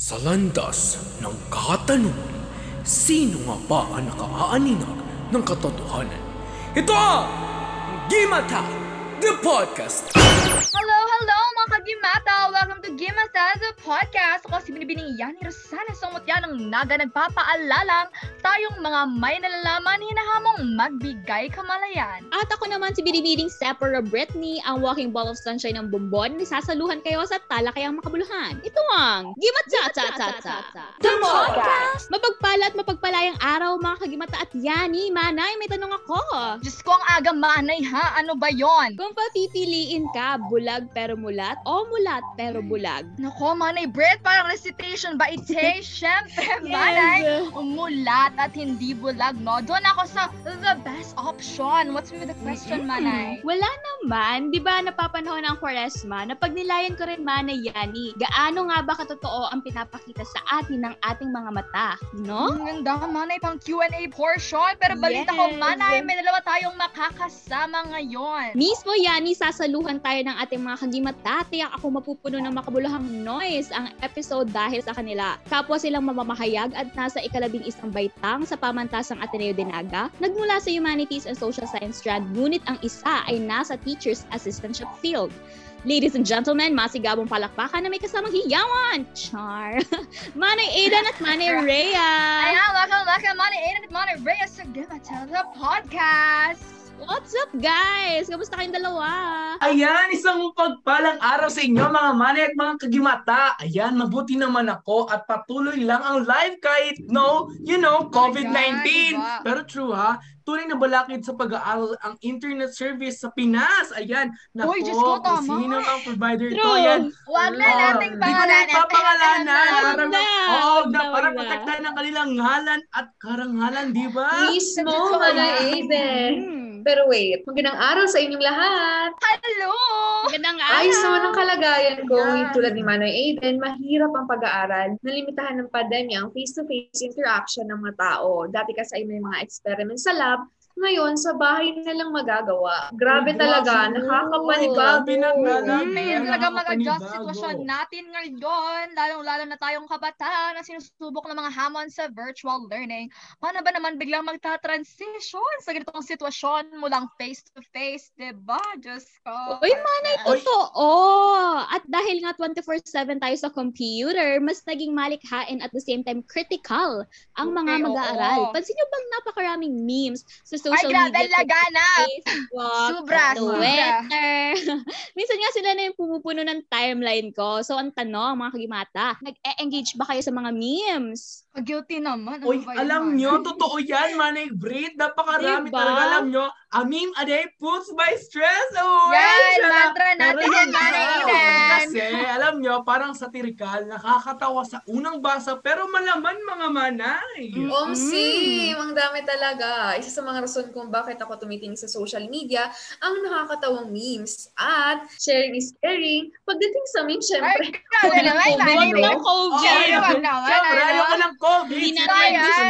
Sa landas ng katanungan, sino nga ba ang nakaaninag ng katotohanan? Ito ang Gimata, the podcast! Hello, hello mga kagimata! Welcome to Gimata, the podcast! Ako si Binibining Yani Rosana Somotya ng Naga nagpapaalalang tayong mga may nalalaman hinahamong magbigay kamalayan. At ako naman si Binibining Sephora Britney, ang walking ball of sunshine ng bumbon, sasaluhan kayo sa talakayang makabuluhan. Ito ang Cha Cha The podcast! Mapagpala at mapagpalayang araw mga kagimata at yani, manay, may tanong ako. Diyos ko ang aga manay ha! Ano ba yon? Kung papipiliin ka, bulag pero mulat o mulat pero bulag? Nako, Manay Brett, parang recitation ba ite? Siyempre, Manay, umulat at hindi bulag, no? Doon ako sa the best option. What's with the question, Manay? Wala naman. Di ba napapanahon ang kwaresma na pag nilayan ko rin Manay Yani, gaano nga ba katotoo ang pinapakita sa atin ng ating mga mata? No? Ang ganda, Manay, pang Q&A portion. Pero balita ko, Yes. Manay, may dalawa tayong makakasama ngayon. Mismo Yani, sasaluhan tayo ng ating mga kagimata. Tiyak ako mapupuno ng makabuluhang noise ang episode dahil sa kanila. Kapwa silang mamamahayag at nasa ikalabing isang baitang sa pamantasang Ateneo de Naga. Nagmula sa Humanities and Social Science strand, ngunit ang isa ay nasa Teacher's Assistantship field. Ladies and gentlemen, masigabong palakpakan na may kasamang hiyawan! Char! Manay Aidan at Manay Rhea! Ayan, welcome, welcome, Manay Aiden at Manay Reyes sa Gimata, the podcast. What's up, guys? Kamusta kayong dalawa? Ayan, isang pagpalang araw sa inyo mga mani at mga kagimata. Ayan, mabuti naman ako at patuloy lang ang live kahit no, you know, COVID-19. diba? Pero true ha, tunay na balakid sa pag-aaral ang internet service sa Pinas. Ayan, nako, Uy, Diyos ko, tama. sino ang provider. True. Ayan, Huwag na Oh, nating Di ko na pangalanan. Wag Para, na, Oo, wag na, para protektahan ng kanilang ngalan at karangalan, di ba? Mismo, Totoo Mana yan. Aiden. Hmm. Pero wait, magandang araw sa inyong lahat. Hello! Magandang araw! Ayos naman ang kalagayan ko. Ngunit tulad ni Manoy Aiden, mahirap ang pag-aaral. Nalimitahan ng pandemya ang face-to-face interaction ng mga tao. Dati kasi ay may mga experiments sa lab. Ngayon, sa bahay na lang magagawa. Grabe Ay, talaga. grabe. Nakakapanibago. Pinaglalag. Mm, talaga mag-adjust sitwasyon natin ngayon, lalong-lalo na tayong kabataan na sinusubok ng mga hamon sa virtual learning. Paano ba naman biglang magta-transition sa ganitong sitwasyon mulang face-to-face, diba? Diyos ko. Uy, manay, totoo! At dahil nga 24-7 tayo sa computer, mas naging malikhain at the same time critical ang mga Okay, mag-aaral. oo. Pansin nyo bang napakaraming memes sa Ay, social grabe, media? laganap! Facebook, Sobra, sobra. Twitter. Minsan nga sila na yung pumupuno ng timeline ko. So, ang tanong, mga kagimata, nag-e-engage ba kayo sa mga memes? Guilty naman. Ano Uy, ba alam Manay? nyo, totoo yan, Manay Brit. Napakarami Diba? talaga. Alam nyo, a meme a day puts my stress away. Yan, Sarap. mantra natin yan, Manay. Kasi, alam nyo, parang satirikal, nakakatawa sa unang basa, pero malaman mga manay. Omsi, ang dami talaga. Isa sa mga rason kung bakit ako tumitingin sa social media, ang nakakatawang memes. At sharing is caring. Pagdating sa meme, Ay, syempre, grabe naman, COVID, Manay. Huwag no? ng COVID! Siyempre, wag naman, Siyempre, ano? ayoko ng COVID. Hindi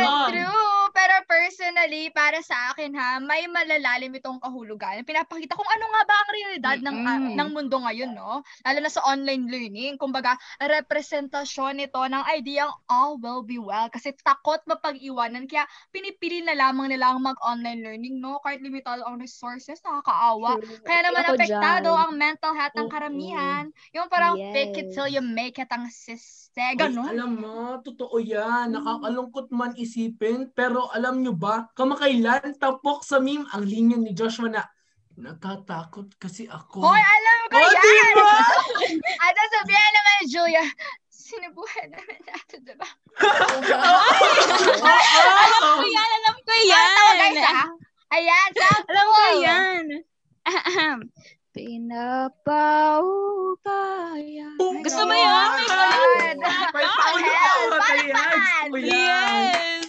mo. true. Pero personally, para sa akin ha, may malalalim itong kahulugan. Pinapakita kung ano nga ba ang realidad ng ah, Mm-mm. ng mundo ngayon, no? Lalo na sa online learning. Kumbaga, representasyon nito ng ideyang all will be well. Kasi takot mapag-iwanan. Kaya pinipili na lamang nila ang mag-online learning, no? Kahit limitado ang resources, nakakaawa. Kaya naman Ako apektado dyan. ang mental health ng karamihan. Yung parang fake it till you Yes. make it ang siste. Ay, Ganon. alam mo, totoo yan. Nakakalungkot man isipin. Pero alam nyo ba, kamakailan tapok sa meme ang linya ni Joshua na natatakot kasi ako. Hoy, alam ko Oh, yan! diba? At sabihan naman ni Julia, sinubuhan naman natin, diba? Alam ko yan! Alam ko Yan! yan! Tama guys, ha? Ayan, sakto! Alam ko yan! Ahem. Pinapaubaya. Gusto mo yan? Oh my God! Ko yan. Yes!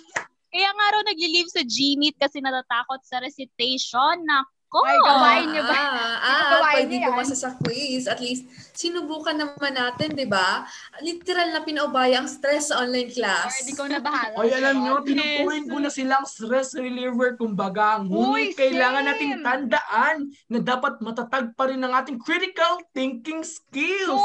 Kaya nga raw nagli-leave sa Gmeet kasi natatakot sa recitation. Na ko. Ay, gawain niyo ba? Ah, ah, gawain pwede pumasa sa quiz. At least, sinubukan naman natin, di ba? Literal na pinaubaya ang stress sa online class. Or di ko na bahala. Oy, alam nyo, Yes. tinuturin ko na silang stress reliever kumbaga. Ngunit Uy, kailangan same. nating tandaan na dapat matatag pa rin ang ating critical thinking skills.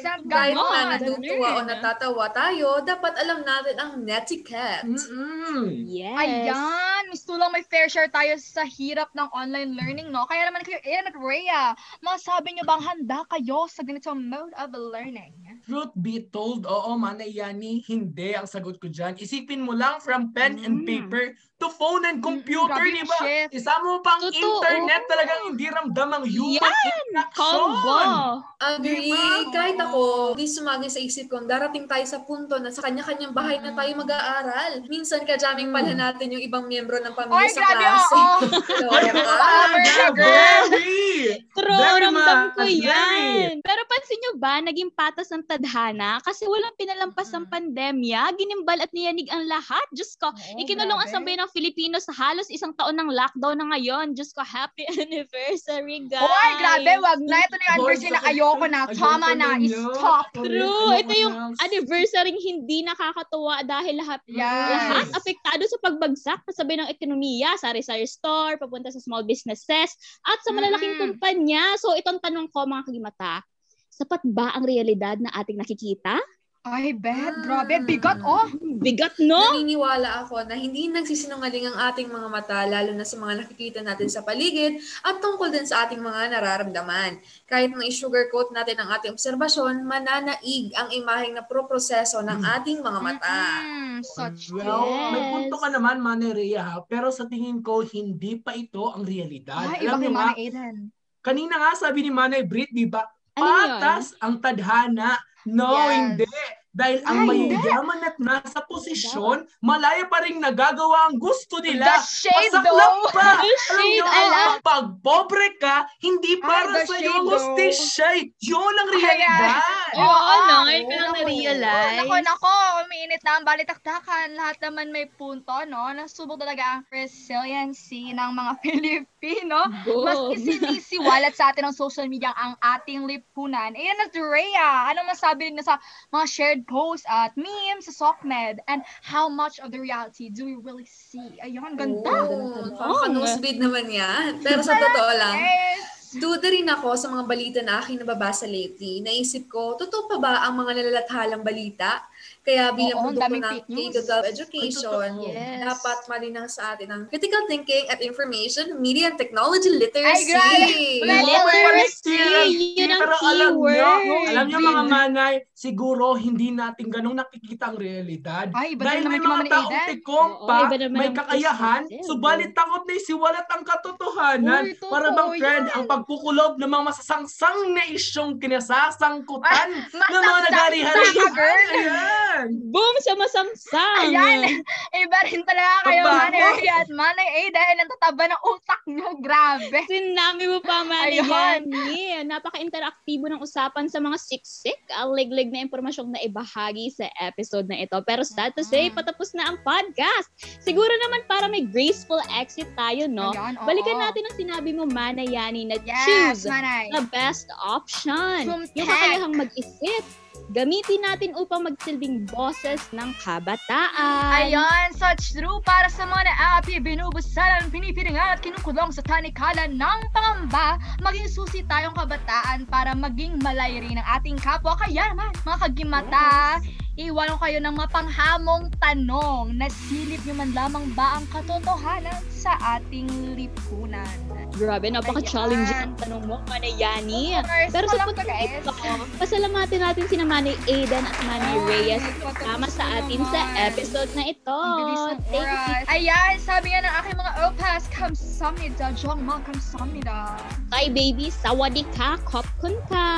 Sa Kahit na natutuwa o Ganun. natatawa tayo, dapat alam natin ang netiquette. Mm-mm. Yes. Ayan, miss lang may fair share tayo sa hirap ng online learning, no? Kaya naman kayo, Ian at Rhea, masabi niyo bang handa kayo sa ganitong mode of learning? Truth be told, oo, Manay Yani, hindi ang sagot ko dyan. Isipin mo lang from pen and Mm. paper to phone and computer, grabe di ba? Isama mo pang Totoo. internet talagang hindi ramdam ang human interaction. Combo. Agree. Diba? Kahit ako, di sumagi sa isip kong darating tayo sa punto na sa kanya-kanyang bahay na tayo mag-aaral. Minsan kajamming pala natin yung ibang miyembro ng pamilya Oy, sa grabe, klase. oo. Ah, Very! True, Very ramdam ko much, yan. Pero pansin nyo ba, naging patas ang tadhana kasi walang pinalampas ang pandemya, ginimbal at niyanig ang lahat. Diyos ko, Oo, ikinulong ang sabay ng Filipino sa halos isang taon ng lockdown na ngayon. Diyos ko, happy anniversary, guys. Oy, grabe, wag na. Ito na yung anniversary na ayoko na. Tama na. Stop. True. Ito yung anniversary hindi nakakatuwa dahil lahat Yes. lahat apektado sa pagbagsak kasabay ng ekonomiya, sari-sari store, papunta sa small businesses, at sa malalaking Mm. kumpanya. So itong tanong ko mga kagimata, sapat ba ang realidad na ating nakikita? Ay, bet. Grabe. Bigat, oh. Bigat, no? Naniniwala ako na hindi nagsisinungaling ang ating mga mata, lalo na sa mga nakikita natin sa paligid at tungkol din sa ating mga nararamdaman. Kahit na i-sugarcoat natin ang ating obserbasyon, mananaig ang imaheng na proproseso ng ating mga mata. Mm, such Well, Yes. may punto ka naman, Manay Rhea, ha? pero sa tingin ko, hindi pa ito ang realidad. Ay, Alam iba niyo kay nga, Mana Aiden. kanina nga sabi ni Manay Brit, di ba? Ano? Patas ang tadhana. No, Yes. hindi. Dahil ang mayayaman at nasa posisyon, malaya pa rin nagagawa ang gusto nila. The shade, Masaklap though. pa. The Alam shade, niyo, ala. pag pobre ka, hindi para sa iyo though. hustisya. Yun ang realidad. Oo, Oo, no? oo. Ngayon ko lang na-realize. Nako, nako, umiinit na ang balitaktakan. Lahat naman may punto, no? Nasubok talaga ang resiliency ng mga Pilipino. Mas Boom. isinisiwalat sa atin ng social media ang ating lipunan. Ayan na, Rhea. Anong masabi rin sa mga shared posts at memes sa SOCMED? And how much of the reality do we really see? Ayun, ganda. Oh, Nakaka-nosebleed naman yan. Pero sa totoo lang, Yes. Duda rin ako sa mga balita na aking nababasa lately. Naisip ko, totoo pa ba ang mga nalalathalang balita? Kaya bilang Oo, produkto ng fake news. K-12 education, Ay, totoo. Yes. dapat malinang sa atin ang critical thinking at information, media, and technology literacy. grabe. Well, Literacy, yun ang Pero alam nyo, keyword. alam nyo mga manay, siguro hindi natin ganong nakikita ang realidad. Ay, iba Dahil may mga taong iba naman may kakayahan, subalit takot na isiwalat ang katotohanan Uy, para bang trend ang pagkukulob ng mga masasangsang na isyong kinasasangkutan ng mga nagari-hari. Ayan! Boom sa masangsang. Ayan. Iba rin talaga kayo. Manay at Manay Aiden. Ang tataba ng utak nyo. Grabe. Sinabi mo pa, Manny Ayun. Yani. Napaka-interaktibo ng usapan sa mga siksik, aliglig na impormasyong na ibahagi sa episode na ito. Pero sad to say, patapos na ang podcast. Siguro naman para may graceful exit tayo, no? Ayan, oo. Balikan natin ang sinabi mo, Mana Yani, na Yes, choose Manay. the best option. Tumtek. Yung kakayahang mag-isip. Gamitin natin upang magsilbing boses ng kabataan. Ayun, such true para sa mga naapi, binubusalan, pinipiringan at kinukulong sa tanikalan ng pangamba, maging susi tayong kabataan para maging malay rin ang ating kapwa. Kaya naman, mga kagimata, iwan ko kayo ng mapanghamong tanong. Nasilip niyo man lamang ba ang katotohanan sa ating lipunan? Grabe, napaka-challenging ang tanong mo, Manay Yani. Pero sa punto ito, pasalamatin natin sina Manay Aidan at Manay Ay, Reyes kasama sa na atin sa naman. episode na ito. Thank you. Ayan, sabi nga ng aking mga opas, kamsamnida, jongma kamsamnida. Kay baby, sawadee ka, kopkun ka.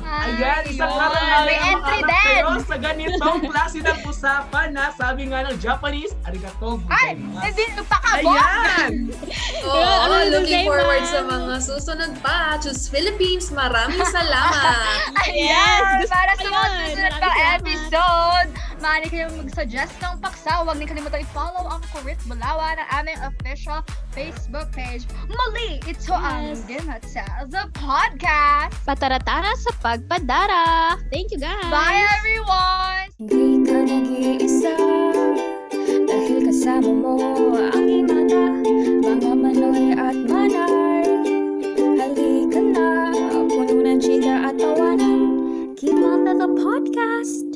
Ayan, isang Ayun. karangalan May ang entry din. sa ganitong klase ng usapan na sabi nga ng Japanese, arigato Ay, gozaimasu. hindi, pakabot. Ayan! Oo, Yeah, ano, looking forward sa mga susunod pa. Choose Philippines. Maraming salamat. Ayan, Yes, para sa mga susunod salamat. episode, Maaari kayong mag-suggest ng paksa. Huwag niyo kalimutan i-follow ang Kurit Bulawa ng aming official Facebook page. Muli, ito ang Yes. Gimata, the podcast. Pataratara sa pagpadara. Thank you guys. Bye, everyone! Hindi ka nag-iisa. Dahil kasama mo ang inana Mga manoy at manar Halika na Puno ng chika at tawanan. Keep on the podcast.